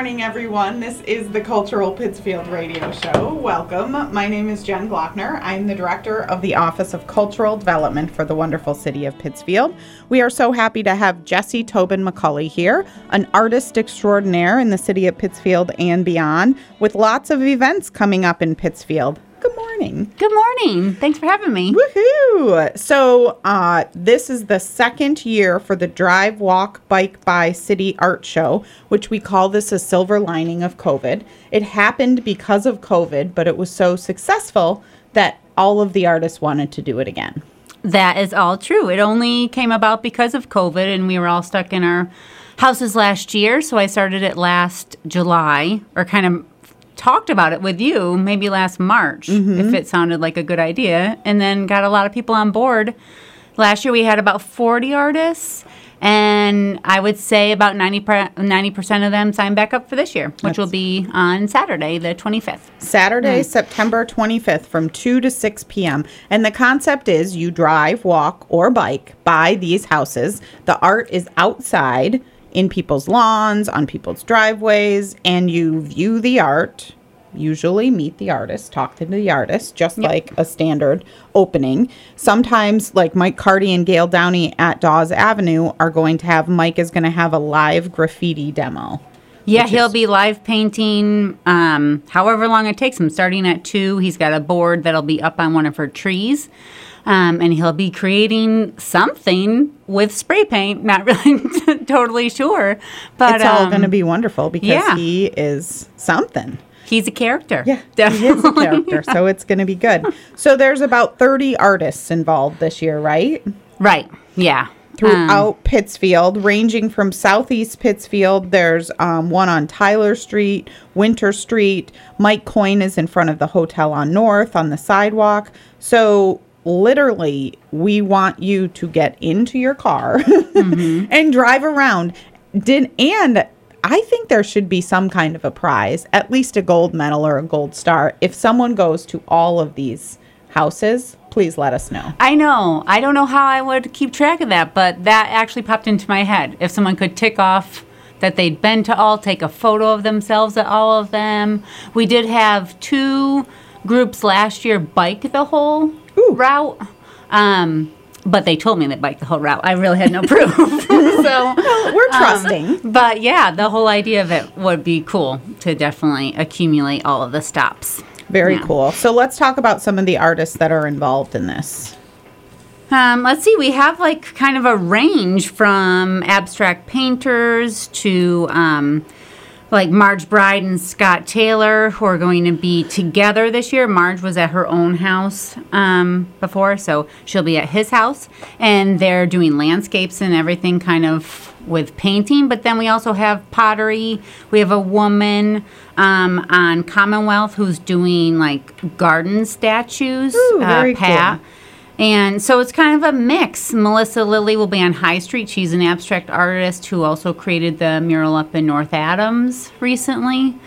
morning, everyone. This is the Cultural Pittsfield Radio Show. Welcome. My name is Jen Glockner. I'm the director of the Office of Cultural Development for the wonderful city of Pittsfield. We are so happy to have Jesse Tobin McCulley here, an artist extraordinaire in the city of Pittsfield and beyond, with lots of events coming up in Pittsfield. Good morning. Good morning. Thanks for having me. Woohoo! So, uh, this is the second year for the Drive, Walk, Bike, By City Art Show, which we call this a silver lining of COVID. It happened because of COVID, but it was so successful that all of the artists wanted to do it again. That is all true. It only came about because of COVID, and we were all stuck in our houses last year. So I started it last July, or kind of talked about it with you maybe last March, Mm-hmm. if it sounded like a good idea, and then got a lot of people on board. Last year we had about 40 artists, and I would say about 90 percent of them signed back up for this year, which will be on Saturday, the 25th. Saturday, September 25th from 2 to 6 p.m. And the concept is you drive, walk, or bike by these houses. The art is outside in people's lawns, on people's driveways, and you view the art. Usually meet the artist, talk to the artist, just like a standard opening. Sometimes, like Mike Cardy and Gail Downey at Dawes Avenue are going to have, Mike is going to have a live graffiti demo. Yeah, he'll is- be live painting um, however long it takes him. Starting at two, he's got a board that'll be up on one of her trees. Um, and he'll be creating something with spray paint. Not really totally sure, but it's all um, going to be wonderful because yeah. he is something. He's a character. Yeah, definitely. he is a character, so it's going to be good. So there's about 30 artists involved this year, right? Right. Yeah. Throughout Pittsfield, ranging from southeast Pittsfield, there's um, one on Tyler Street, Winter Street. Mike Coyne is in front of the hotel on North on the sidewalk. So literally, we want you to get into your car mm-hmm. and drive around. Did and I think there should be some kind of a prize, at least a gold medal or a gold star. If someone goes to all of these houses, please let us know. I know. I don't know how I would keep track of that, but that actually popped into my head. If someone could tick off that they'd been to all, take a photo of themselves at all of them. We did have two groups last year bike the whole route. Um, but they told me they biked the whole route. I really had no proof. so We're trusting. but yeah, the whole idea of it would be cool to definitely accumulate all of the stops. Very Yeah. cool. So let's talk about some of the artists that are involved in this. Um, let's see, we have like kind of a range from abstract painters to um, like Marge Bride and Scott Taylor, who are going to be together this year. Marge was at her own house um, before, so she'll be at his house. And they're doing landscapes and everything kind of with painting. But then we also have pottery. We have a woman um, on Commonwealth who's doing like garden statues. Ooh, very cool. And so it's kind of a mix. Melissa Lilly will be on High Street. She's an abstract artist who also created the mural up in North Adams recently.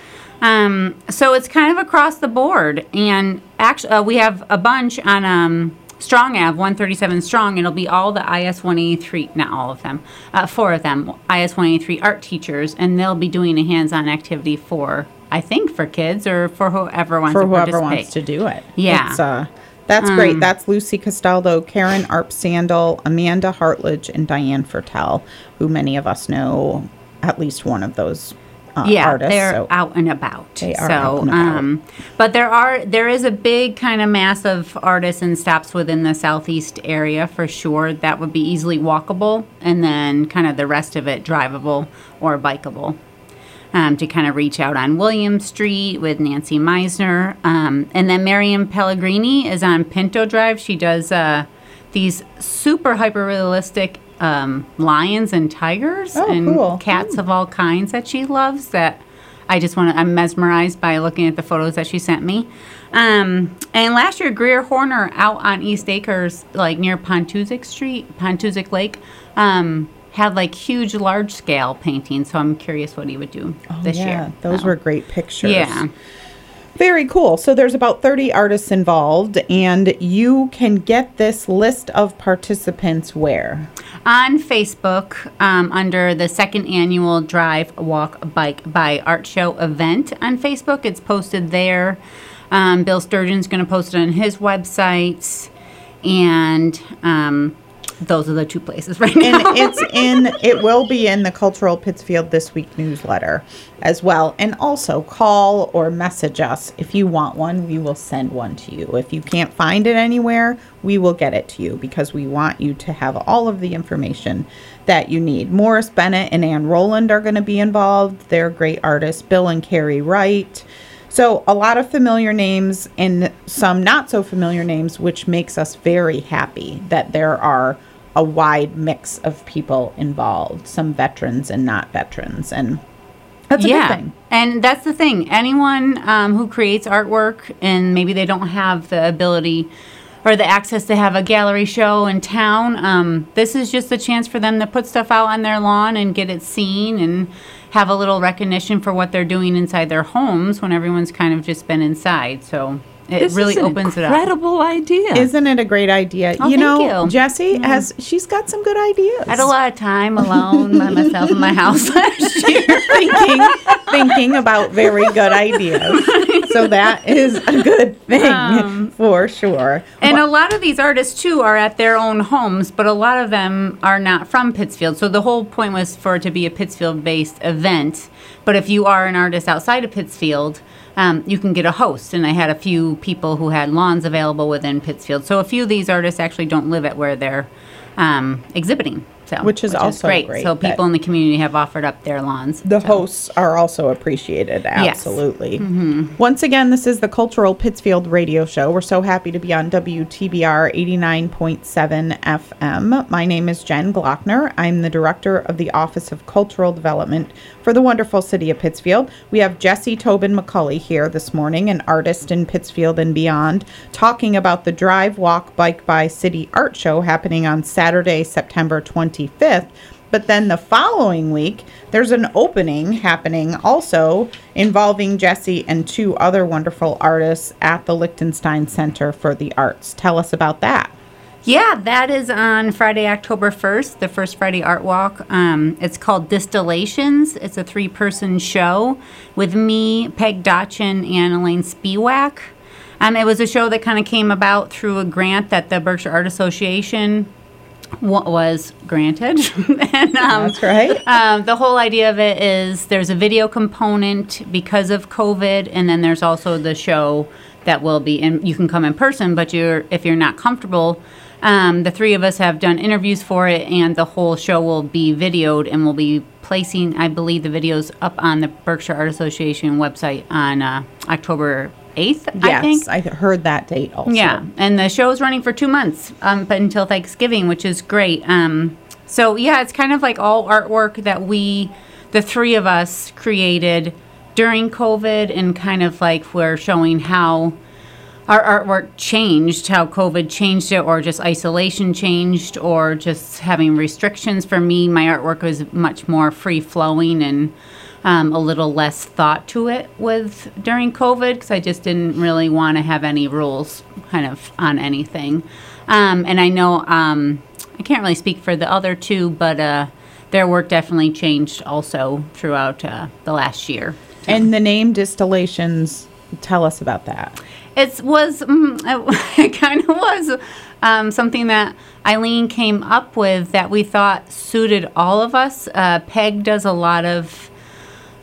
Um, so it's kind of across the board. And actually, uh, we have a bunch on um, Strong Ave, 137 Strong. It'll be all the IS 183, not all of them, uh, four of them, IS 183 art teachers. And they'll be doing a hands on activity for, I think, for kids or for whoever wants for to whoever participate. wants to do it. Yeah. It's, uh, that's great. That's Lucy Castaldo, Karen Arp Sandal, Amanda Hartledge, and Diane Fertel, who many of us know at least one of those uh, yeah, artists. they're so out and about. They are so, out and about. Um, but there are there is a big kind of mass of artists and stops within the southeast area for sure. That would be easily walkable, and then kind of the rest of it drivable or bikeable. Um, to kind of reach out on William Street with Nancy Meisner. Um, and then Marion Pellegrini is on Pinto Drive. She does uh, these super hyper realistic um, lions and tigers Oh, and cool. cats of all kinds that she loves that I just want to, I'm mesmerized by looking at the photos that she sent me. Um, and last year, Greer Horner out on East Acres, like near Pontoosuc Street, Pontoosuc Lake, um, had like huge, large scale paintings. So I'm curious what he would do this Oh, yeah, year. those So, were great pictures. Yeah. Very cool. So there's about 30 artists involved, and you can get this list of participants where? On Facebook, um, under the second annual Drive, Walk, Bike, by Art Show event on Facebook, it's posted there. Um, Bill Sturgeon's going to post it on his website, and um, those are the two places right now. and it's in it will be in the cultural pittsfield this week newsletter as well. And also call or message us. If you want one we will send one to you. If you can't find it anywhere we will get it to you because we want you to have all of the information that you need. Morris bennett and ann roland are going to be involved. They're great artists. Bill and carrie wright. So a lot of familiar names and some not so familiar names, which makes us very happy that there are a wide mix of people involved, some veterans and not veterans, and that's a yeah. good thing. And that's the thing. Anyone um, who creates artwork and maybe they don't have the ability or the access to have a gallery show in town, um, this is just a chance for them to put stuff out on their lawn and get it seen and have a little recognition for what they're doing inside their homes when everyone's kind of just been inside. So it This really is an opens it up. incredible idea. Isn't it a great idea? Oh, you thank know, you. Jessie has she's got some good ideas. I had a lot of time alone by myself in my house last year. thinking thinking about very good ideas. So that is a good thing Um, for sure. And a lot of these artists too are at their own homes, but a lot of them are not from Pittsfield. So the whole point was for it to be a Pittsfield-based event. But if you are an artist outside of Pittsfield, um, you can get a host. And I had a few people who had lawns available within Pittsfield. So a few of these artists actually don't live at where they're um, exhibiting. So Which is also great. great So people in the community have offered up their lawns. The So- hosts are also appreciated, Absolutely. Yes. absolutely. Once again, this is the Cultural Pittsfield Radio Show. We're so happy to be on WTBR 89.7 FM. My name is Jen Glockner. I'm the director of the Office of Cultural Development for the wonderful city of Pittsfield. We have Jesse Tobin McCully here this morning, an artist in Pittsfield and beyond, talking about the Drive, Walk, Bike, By City Art Show happening on Saturday, September 25th. But then the following week, there's an opening happening also involving Jesse and two other wonderful artists at the Lichtenstein Center for the Arts. Tell us about that. Yeah, that is on Friday, October 1st, the first Friday Art Walk. Um, it's called Distillations. It's a three person show with me, Peg Dotchin, and Elaine Spiewak. Um, it was a show that kind of came about through a grant that the Berkshire Art Association wa- was granted. and, um, That's right. um, the whole idea of it is there's a video component because of COVID, and then there's also the show that will be, and you can come in person, but you're if you're not comfortable. Um, the three of us have done interviews for it, and the whole show will be videoed, and we'll be placing, I believe, the videos up on the Berkshire Art Association website on uh, October 8th, I think. Yes, I heard that date also. Yeah, and the show is running for two months, um, but until Thanksgiving, which is great. Um, so yeah, it's kind of like all artwork that we, the three of us, created during COVID, and kind of like we're showing how our artwork changed, how COVID changed it, or just isolation changed, or just having restrictions. For me, my artwork was much more free flowing and um, a little less thought to it with during COVID because I just didn't really want to have any rules kind of on anything. Um, and I know um, I can't really speak for the other two, but uh, their work definitely changed also throughout uh, the last year. And the name Distillations, tell us about that. It was, mm, it, it kind of was um, something that Eileen came up with that we thought suited all of us. Uh, Peg does a lot of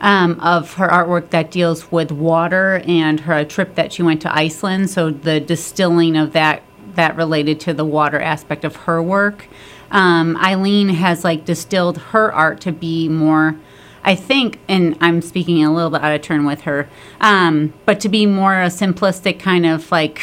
um, of her artwork that deals with water and her trip that she went to Iceland. So the distilling of that that related to the water aspect of her work. Um, Eileen has like distilled her art to be more. I think, and I'm speaking a little bit out of turn with her, um, but to be more a simplistic kind of like,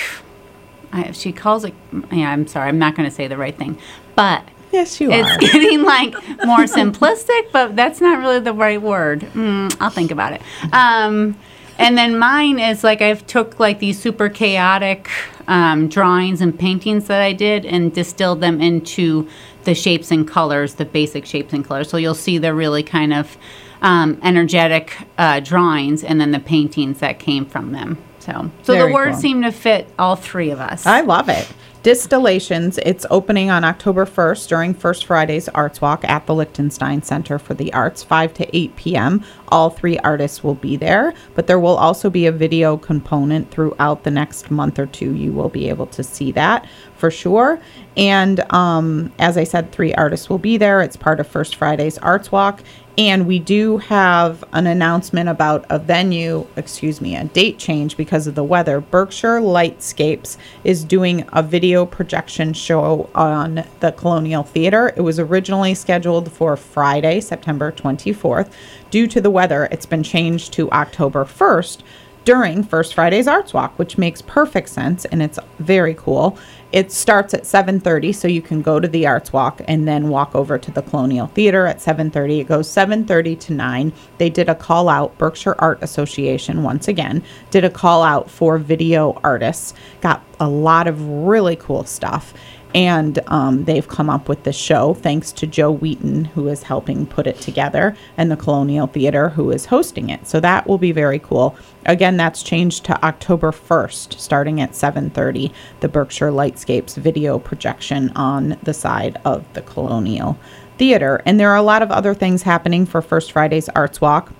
I, she calls it. Yeah, I'm sorry, I'm not going to say the right thing, but Yes, you it's are. getting like more simplistic, but that's not really the right word. Mm, I'll think about it. Um, and then mine is like I've took like these super chaotic um, drawings and paintings that I did and distilled them into the shapes and colors, the basic shapes and colors. So you'll see they're really kind of um, energetic uh, drawings and then the paintings that came from them. So, so Very the words cool. seem to fit all three of us. I love it. Distillations, it's opening on October 1st during First Friday's Arts Walk at the Lichtenstein Center for the Arts, 5 to 8 p.m. All three artists will be there, but there will also be a video component throughout the next month or two. You will be able to see that for sure. And um, as I said, three artists will be there. It's part of First Friday's Arts Walk. And we do have an announcement about a venue, excuse me, a date change because of the weather. Berkshire Lightscapes is doing a video projection show on the Colonial Theater. It was originally scheduled for Friday, September 24th. Due to the weather, it's been changed to October 1st during First Friday's Arts Walk, which makes perfect sense and it's very cool. It starts at 7:30 so you can go to the Arts Walk and then walk over to the Colonial Theater at 7:30. It goes 7:30 to 9. They did a call out Berkshire Art Association once again did a call out for video artists. Got a lot of really cool stuff and um, they've come up with this show thanks to Joe Wheaton, who is helping put it together, and the Colonial Theater, who is hosting it. So that will be very cool. Again, that's changed to October 1st, starting at 7:30. The Berkshire Lightscapes video projection on the side of the Colonial Theater, and there are a lot of other things happening for First Friday's Arts Walk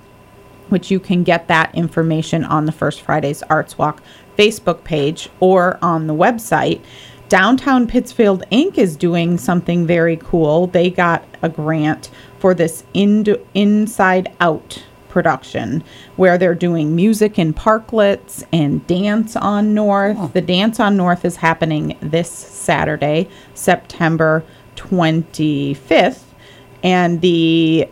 which you can get that information on the First Fridays Arts Walk Facebook page or on the website. Downtown Pittsfield Inc. is doing something very cool. They got a grant for this ind- inside out production where they're doing music in parklets and dance on north. The dance on north is happening this Saturday, September 25th, and the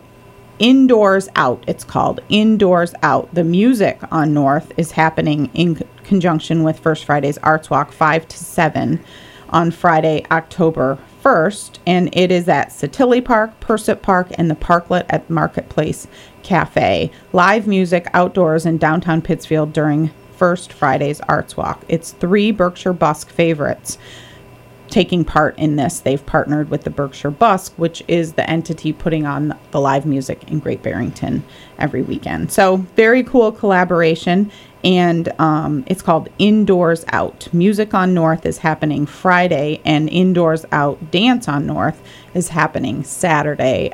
Indoors Out, it's called Indoors Out. The music on North is happening in c- conjunction with First Friday's Arts Walk, 5 to 7 on Friday, October 1st. And it is at Satilli Park, Persip Park, and the Parklet at Marketplace Cafe. Live music outdoors in downtown Pittsfield during First Friday's Arts Walk. It's three Berkshire Busk favorites taking part in this. They've partnered with the Berkshire Busk, which is the entity putting on the live music in Great Barrington every weekend. So, very cool collaboration. And um, it's called Indoors Out. Music on North is happening Friday, and Indoors Out Dance on North is happening Saturday,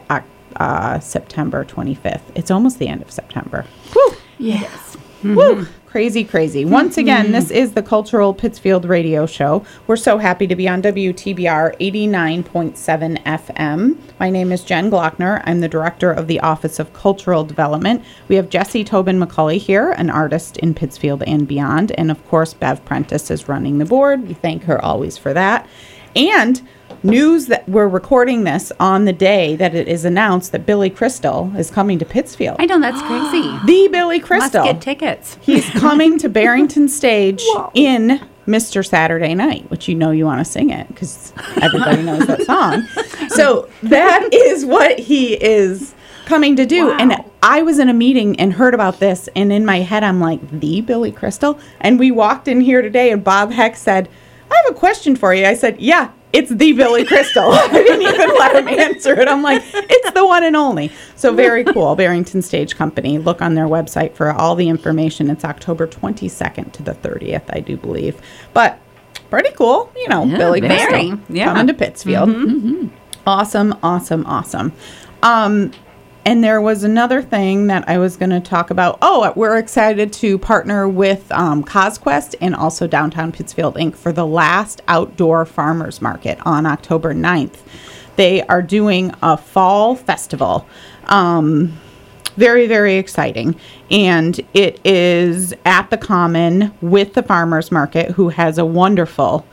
uh, September 25th. It's almost the end of September. Woo! yes. Woo! Mm-hmm. Crazy, crazy. Once again, this mm-hmm. is the Cultural Pittsfield Radio Show. We're so happy to be on WTBR 89.7 FM. My name is Jen Glockner. I'm the Director of the Office of Cultural Development. We have Jesse Tobin McCully here, an artist in Pittsfield and beyond. And of course, Bev Prentice is running the board. We thank her always for that. And news that we're recording this on the day that it is announced that Billy Crystal is coming to Pittsfield. I know that's crazy. the Billy Crystal. Must get tickets. He's coming to Barrington Stage in Mr. Saturday Night, which you know you want to sing it because everybody knows that song. So that is what he is coming to do. And I was in a meeting and heard about this, and in my head, I'm like, the Billy Crystal? And we walked in here today, and Bob Heck said, I have a question for you. I said, Yeah, it's the Billy Crystal. I didn't even let him answer it. I'm like, It's the one and only. So very cool. Barrington Stage Company. Look on their website for all the information. It's October 22nd to the 30th, I do believe. But pretty cool. You know, Yeah, Billy very. Crystal Yeah. coming to Pittsfield. Awesome, awesome, awesome. Um, and there was another thing that I was going to talk about. Oh, we're excited to partner with um, CosQuest and also Downtown Pittsfield Inc. for the last outdoor farmers market on October 9th. They are doing a fall festival. Um, very, very exciting. And it is at the Common with the farmers market, who has a wonderful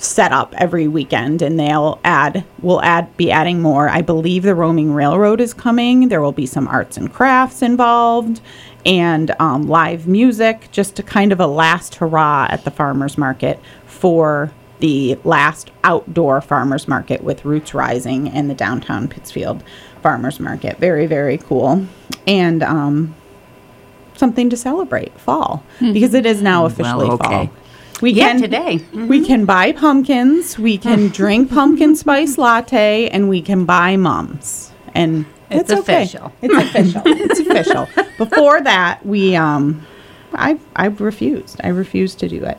set up every weekend and they'll add we'll add be adding more. I believe the roaming railroad is coming. There will be some arts and crafts involved and um, live music just to kind of a last hurrah at the farmers market for the last outdoor farmers market with roots rising and the downtown pittsfield farmers market. Very very cool. And um, something to celebrate fall because it is now officially okay. fall we Yeah, can today. we can buy pumpkins, we can drink pumpkin spice latte, and we can buy mums. And It's okay. official. It's official. It's official. Before that, we um I've, I've refused. I refused to do it.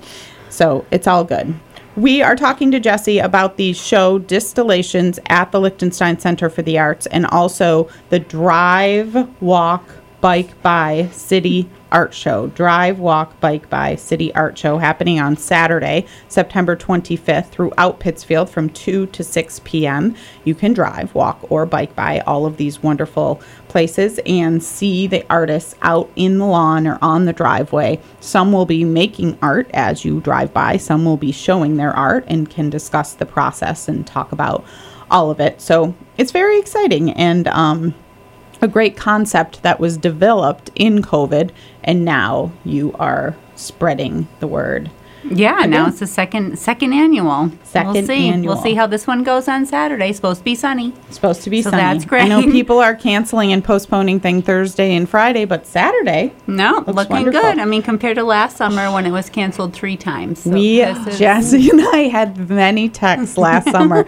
So it's all good. We are talking to Jesse about the show Distillations at the Lichtenstein Center for the Arts and also the Drive, Walk, Bike by City Art Show. Drive, Walk, Bike by City Art Show happening on Saturday, September 25th throughout Pittsfield from 2 to 6 p.m. You can drive, walk, or bike by all of these wonderful places and see the artists out in the lawn or on the driveway. Some will be making art as you drive by, some will be showing their art and can discuss the process and talk about all of it. So it's very exciting and um, a great concept that was developed in COVID, and now you are spreading the word. Yeah, now it's the second second annual. Second we'll see. annual. We'll see how this one goes on Saturday. Supposed to be sunny. It's supposed to be So sunny. that's great. I know people are canceling and postponing thing Thursday and Friday, but Saturday No, looking wonderful. good. I mean, compared to last summer when it was canceled three times. So we, Jesse and I had many texts last summer.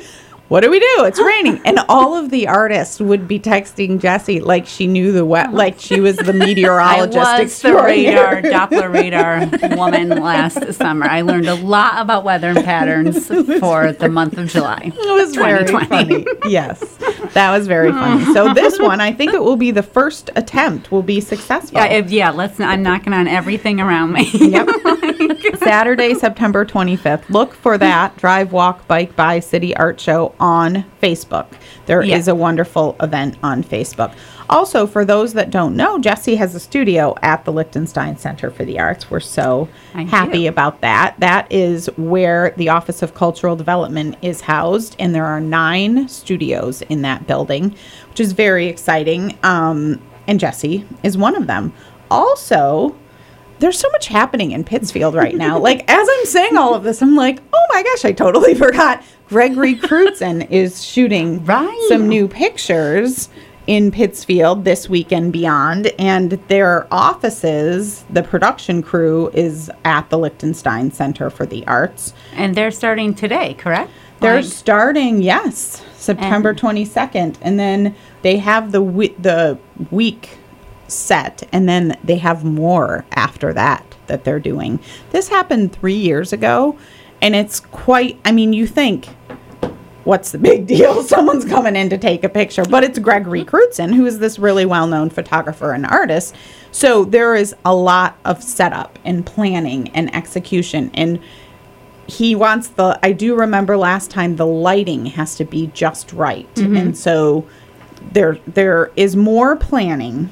What do we do? It's raining. And all of the artists would be texting Jesse like she knew the wet, like she was the meteorologist. I was the radar, Doppler radar woman last summer. I learned a lot about weather patterns for the month of July. It was very 2020. funny. Yes, that was very funny. So this one, I think it will be the first attempt will be successful. Yeah, if, yeah. Let's. I'm knocking on everything around me. Yep. Saturday, September 25th. Look for that Drive, Walk, Bike, by City Art Show on Facebook. There is Yeah. a wonderful event on Facebook. Also, for those that don't know, Jesse has a studio at the Lichtenstein Center for the Arts. We're so I happy do. about that. That is where the Office of Cultural Development is housed, and there are nine studios in that building, which is very exciting. Um, and Jesse is one of them. Also, there's so much happening in Pittsfield right now. like as I'm saying all of this, I'm like, oh my gosh, I totally forgot. Gregory Crewdson is shooting Right. some new pictures in Pittsfield this week and beyond, and their offices, the production crew is at the Lichtenstein Center for the Arts. And they're starting today, correct? They're Like- starting, yes, September And- 22nd, and then they have the the week set, and then they have more after that that they're doing. This happened three years ago, and it's quite. I mean, you think. What's the big deal? Someone's coming in to take a picture, but it's Gregory Crewdson, who is this really well known photographer and artist. So there is a lot of setup and planning and execution. And he wants the I do remember last time the lighting has to be just right. Mm-hmm. And so there there is more planning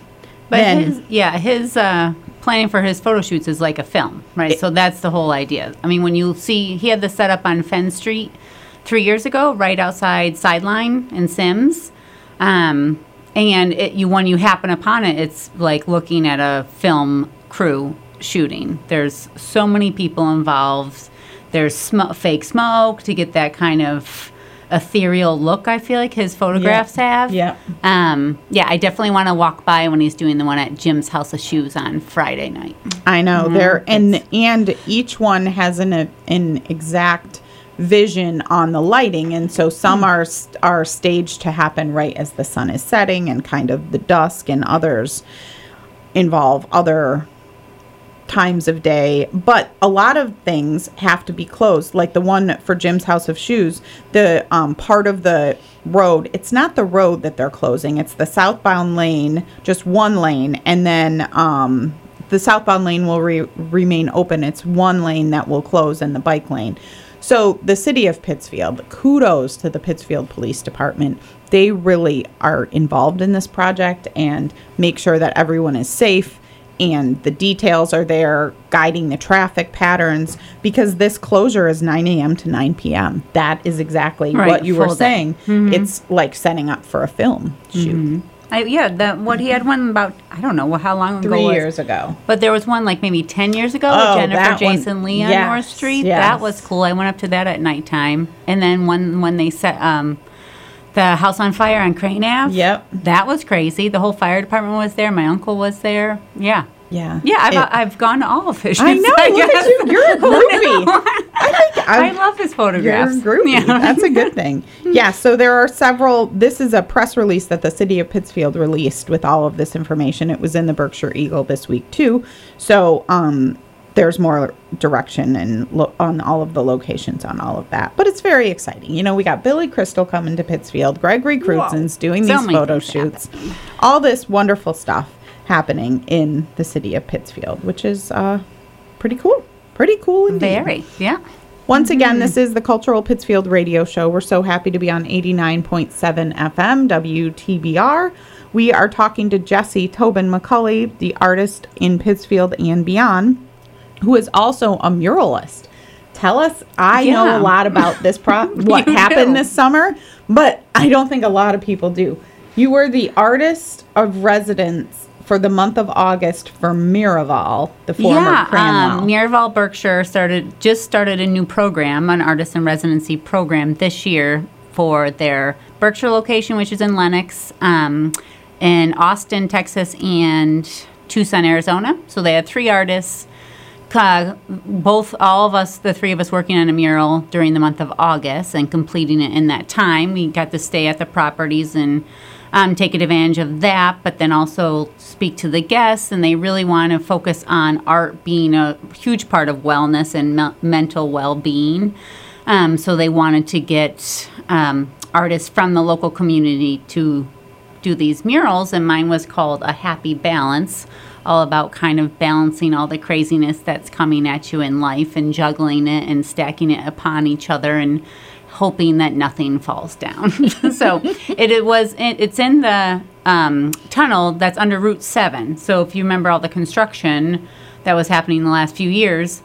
But than his, yeah, his uh, planning for his photo shoots is like a film, right? so that's the whole idea. I mean, when you see, he had the setup on Fenn Street three years ago, right outside Sideline in Sims. Um, and it, you, when you happen upon it, it's like looking at a film crew shooting. There's so many people involved. There's sm- fake smoke to get that kind of ethereal look. I feel like his photographs have. Yeah. Um, yeah, I definitely want to walk by when he's doing the one at Jim's House of Shoes on Friday night. I know Mm-hmm. there and and each one has an an exact vision on the lighting and so Hmm. some are are staged to happen right as the sun is setting and kind of the dusk and others involve other times of day. But a lot of things have to be closed like the one for jim's house of shoes the um, part of the road it's not the road that they're closing it's the southbound lane just one lane and then um, the southbound lane will re- remain open. It's one lane that will close and the bike lane so the city of pittsfield kudos to the pittsfield police department they really are involved in this project and make sure that everyone is safe and the details are there guiding the traffic patterns because this closure is 9 a.m. to 9 p.m. That is exactly Right, what you were day. saying. Mm-hmm. It's like setting up for a film shoot mm-hmm. I, yeah, the, what he had one about, I don't know how long ago. three years ago. But there was one like maybe 10 years ago Oh, with Jennifer that one- Jason Lee on yes, North Street. yes. That was cool. I went up to that at nighttime. And then when, when they set um, the house on fire on Crane Ave. Yep. That was crazy. The whole fire department was there. My uncle was there. Yeah. Yeah. Yeah, I've, It- I've gone all of I know. Look guess. at you. You're a groupie. I think I love his You're photographs. groupie. Yeah. That's a good thing. Yeah, so there are several. This is a press release that the city of Pittsfield released with all of this information. It was in the Berkshire Eagle this week too. So um, there's more direction and lo- on all of the locations on all of that. But it's very exciting. You know, we got Billy Crystal coming to Pittsfield. Gregory Crewdson's doing So these photo shoots. All this wonderful stuff happening in the city of Pittsfield, which is uh, pretty cool. Pretty cool indeed. Very, yeah. Once again, this is the Cultural Pittsfield Radio Show. We're so happy to be on 89.7 FM, WTBR. We are talking to Jesse Tobin McCulley, the artist in Pittsfield and beyond, who is also a muralist. Tell us, I know a lot about this pro what happened do. this summer, but I don't think a lot of people do. You were the artist of residence for the month of August for Miraval, the former yeah, um, Miraval Berkshire started just started a new program, an artist in residency program this year for their Berkshire location, which is in Lenox, um, in Austin, Texas, and Tucson, Arizona. So they had three artists. Uh, both, all of us, the three of us, working on a mural during the month of August and completing it in that time. We got to stay at the properties and um, take advantage of that, but then also speak to the guests. And they really want to focus on art being a huge part of wellness and me- mental well being. Um, so they wanted to get um, artists from the local community to do these murals, and mine was called A Happy Balance, all about kind of balancing all the craziness that's coming at you in life and juggling it and stacking it upon each other and hoping that nothing falls down. so it, it was it, it's in the um, tunnel that's under Route Seven. So if you remember all the construction that was happening in the last few years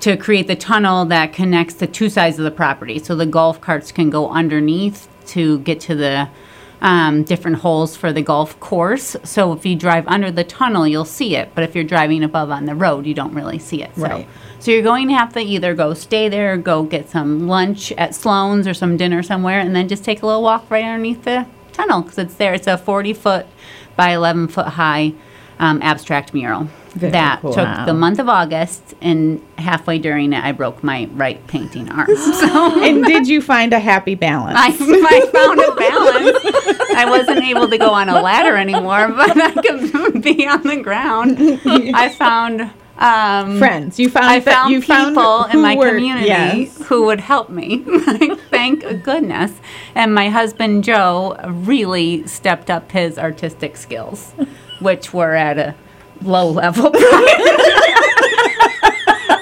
to create the tunnel that connects the two sides of the property, so the golf carts can go underneath to get to the um, different holes for the golf course. So if you drive under the tunnel, you'll see it. But if you're driving above on the road, you don't really see it. So, Right. so you're going to have to either go stay there, go get some lunch at Sloan's or some dinner somewhere, and then just take a little walk right underneath the tunnel because it's there. It's a 40 foot by 11 foot high um, abstract mural. Very that cool. took Wow. the month of August, and halfway during it, I broke my right painting arm. So and did you find a happy balance? I, I found a balance. I wasn't able to go on a ladder anymore, but I could be on the ground. I found um, friends. You found I found you found people in my were- community yes. who would help me. Thank goodness. And my husband Joe really stepped up his artistic skills, which were at a low level.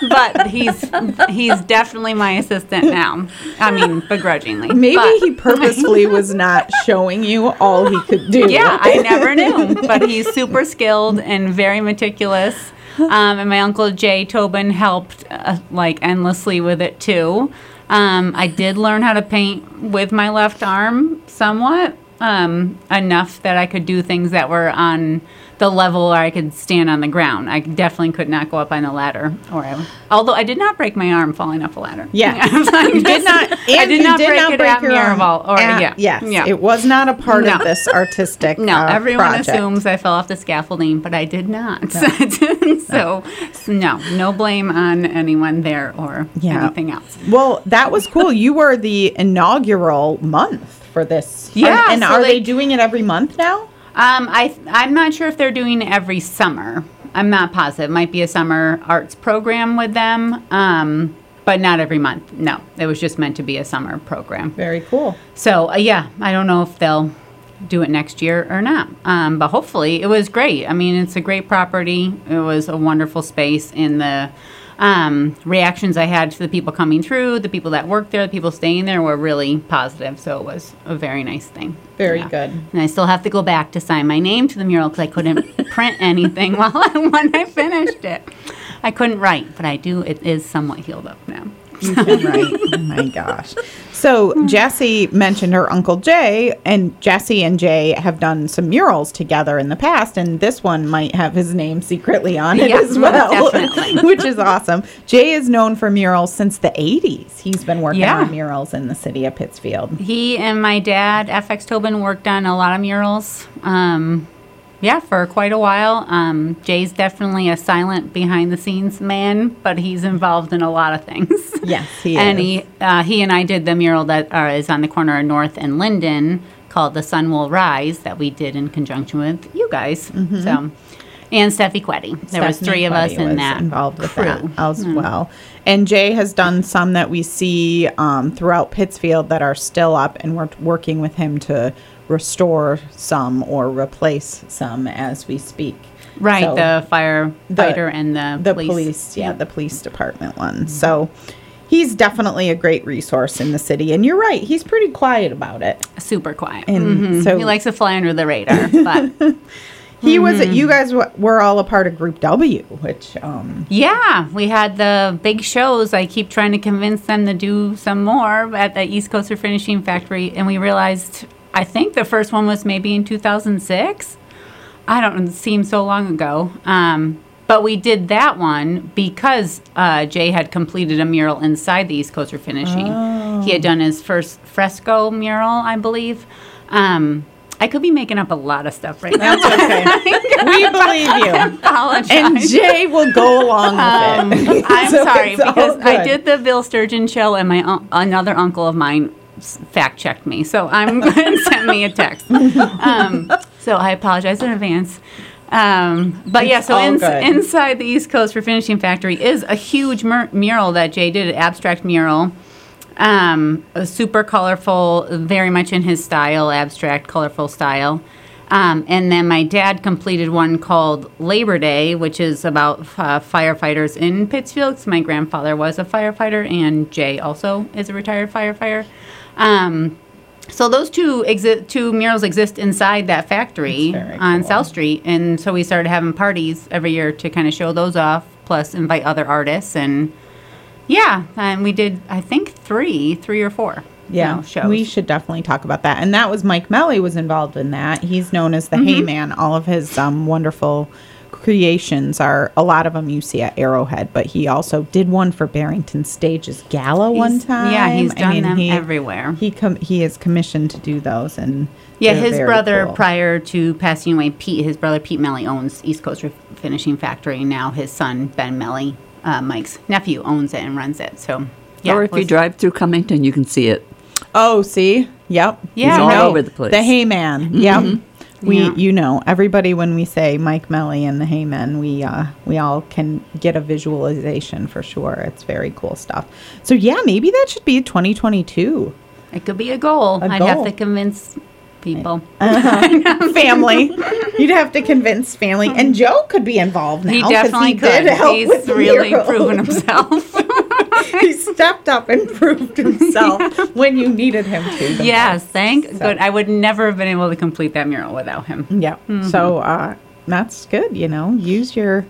but he's he's definitely my assistant now. I mean, begrudgingly. Maybe But- he purposefully was not showing you all he could do. yeah, I never knew. But he's super skilled and very meticulous. Um, and my uncle Jay Tobin helped uh, like endlessly with it too. Um, I did learn how to paint with my left arm somewhat, um, enough that I could do things that were on the level where I could stand on the ground. I definitely could not go up on a ladder, or I, although I did not break my arm falling off a ladder. Yeah. you did not. I did not did break not it break at your arm. Or at- yeah, Yes. yeah. It was not a part of this artistic. No, uh, everyone project. assumes I fell off the scaffolding, but I did not. so, so, no, no blame on anyone there or Yeah. anything else. Well, that was cool. You were the inaugural month for this. Yeah, And, and so are they they- doing it every month now? Um, I I'm not sure if they're doing every summer. I'm not positive. Might be a summer arts program with them, um, but not every month. No, it was just meant to be a summer program. Very cool. So uh, yeah, I don't know if they'll do it next year or not. Um, but hopefully, it was great. I mean, it's a great property. It was a wonderful space. In the um, reactions I had to the people coming through, the people that worked there, the people staying there were really positive. So it was a very nice thing. Very Yeah. good. And I still have to go back to sign my name to the mural because I couldn't print anything while I, when I finished it. I couldn't write, but I do. It is somewhat healed up now. You can write. oh my gosh. So Jesse mentioned her uncle Jay, and Jesse and Jay have done some murals together in the past, and this one might have his name secretly on it Yeah, as well, which is awesome. Jay is known for murals since the '80s. He's been working Yeah. on murals in the city of Pittsfield. He and my dad, FX Tobin, worked on a lot of murals. Um, yeah, for quite a while. Um, Jay's definitely a silent behind the scenes man, but he's involved in a lot of things. Yes, he and is. he uh, he and I did the mural that uh, is on the corner of North and Linden called "The Sun Will Rise" that we did in conjunction with you guys. So, and Steffi Quetty. There was three of us in that involved with crew. that as well. And Jay has done some that we see um, throughout Pittsfield that are still up, and we're working with him to restore some or replace some as we speak. Right, So- the firefighter and the, the police. police, yeah, the police department one. So he's definitely a great resource in the city. And you're right, he's pretty quiet about it. Super quiet. And Mhm. so- he likes to fly under the radar, but He was Mm-hmm. you guys w- were all a part of Group W, which um Yeah, we had the big shows. I keep trying to convince them to do some more at the East Coaster Finishing Factory, and we realized I think the first one was maybe in 2006. I don't. It seems so long ago. Um, but we did that one because uh, Jay had completed a mural inside the East Coaster Finishing. He had done his first fresco mural, I believe. Um, I could be making up a lot of stuff right now. that's okay. we believe you. Apologize. And Jay will go along with it. I'm So sorry because I did the Bill Sturgeon show, and my un- another uncle of mine fact checked me, so I'm and sent me a text. Um, so I apologize in advance. Um, but yeah, so good. inside the East Coast for Finishing Factory is a huge mur- mural that Jay did, an abstract mural. Um, a super colorful, very much in his style, abstract, colorful style. Um, and then my dad completed one called Labor Day, which is about uh, firefighters in Pittsfield. 'cause my grandfather was a firefighter, and Jay also is a retired firefighter. Um, so those two exi- two murals exist inside that factory on cool. South Street, and so we started having parties every year to kind of show those off, plus invite other artists, and yeah, and we did I think three, three or four. you Yeah, know, shows. we should definitely talk about that. And that was Mike Melly was involved in that. He's known as Mm-hmm. the Hayman. All of his um, wonderful creations are a lot of them you see at Arrowhead, but he also did one for Barrington Stages Gala one time. yeah, he's I done mean, them he- everywhere. He com- he is commissioned to do those, and Yeah, his very brother, cool. prior to passing away, Pete, his brother Pete Melly owns East Coast Finishing Factory. Now his son Ben Melly, uh, Mike's nephew, owns it and runs it. So, yeah, or if you was- drive through Cummington, you can see it. Oh, see, yep, Yeah, He's all right. over the place. The Hayman. Yep. We, Yeah. you know, everybody when we say Mike Melly and the Hayman, we uh, we all can get a visualization for sure. It's very cool stuff. So yeah, maybe that should be 2022. it could be a goal. A I'd goal. have to convince people. family. You'd have to convince family, and Joe could be involved now. He definitely he did could. help He's really proven himself. he stepped up and proved himself when you needed him to. yes, thank So- good. I would never have been able to complete that mural without him. Yeah. So uh, that's good. You know, use your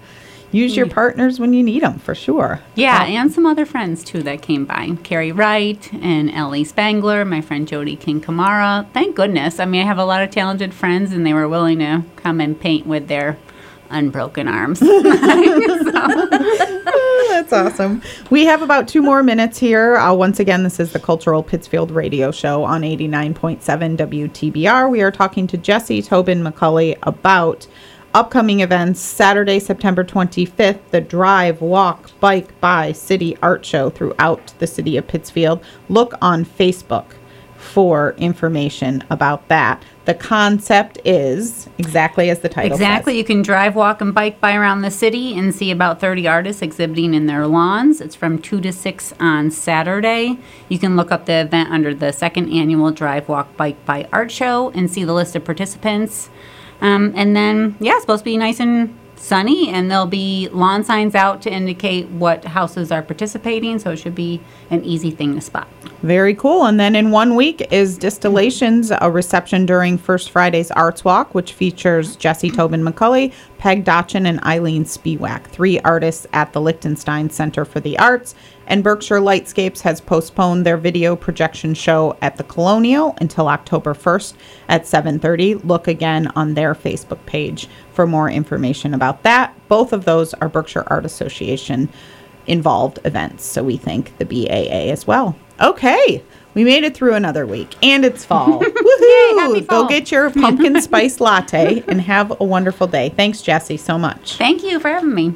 use your partners when you need them for sure. Yeah, and some other friends too that came by. Carrie Wright and Ellie Spangler, my friend Jody King Kamara. Thank goodness. I mean, I have a lot of talented friends, and they were willing to come and paint with their unbroken arms. Oh, That's awesome. We have about two more minutes here. Uh, once again, this is the Cultural Pittsfield Radio Show on 89.7 WTBR. We are talking to Jesse Tobin McCully about upcoming events. Saturday, September 25th, the Drive, Walk, Bike, Buy City Art Show throughout the city of Pittsfield. Look on Facebook for information about that. The concept is exactly as the title exactly. says. You can drive, walk, and bike by around the city and see about 30 artists exhibiting in their lawns. It's from 2 to 6 on Saturday. You can look up the event under the second annual Drive, Walk, Bike by Art Show and see the list of participants. Um, and then, yeah, it's supposed to be nice and sunny, and there'll be lawn signs out to indicate what houses are participating, so it should be an easy thing to spot. Very cool. And then in one week is Distillations, a reception during First Friday's Arts Walk, which features Jesse Tobin McCully, Peg Dotchin, and Eileen Spiewak, three artists at the Lichtenstein Center for the Arts. And Berkshire Lightscapes has postponed their video projection show at the Colonial until October 1st at 7:30. Look again on their Facebook page for more information about that. Both of those are Berkshire Art Association involved events. So we thank the BAA as well. Okay. We made it through another week, and it's fall. Woohoo! happy fall. Go get your pumpkin spice latte and have a wonderful day. Thanks, Jesse, so much. Thank you for having me.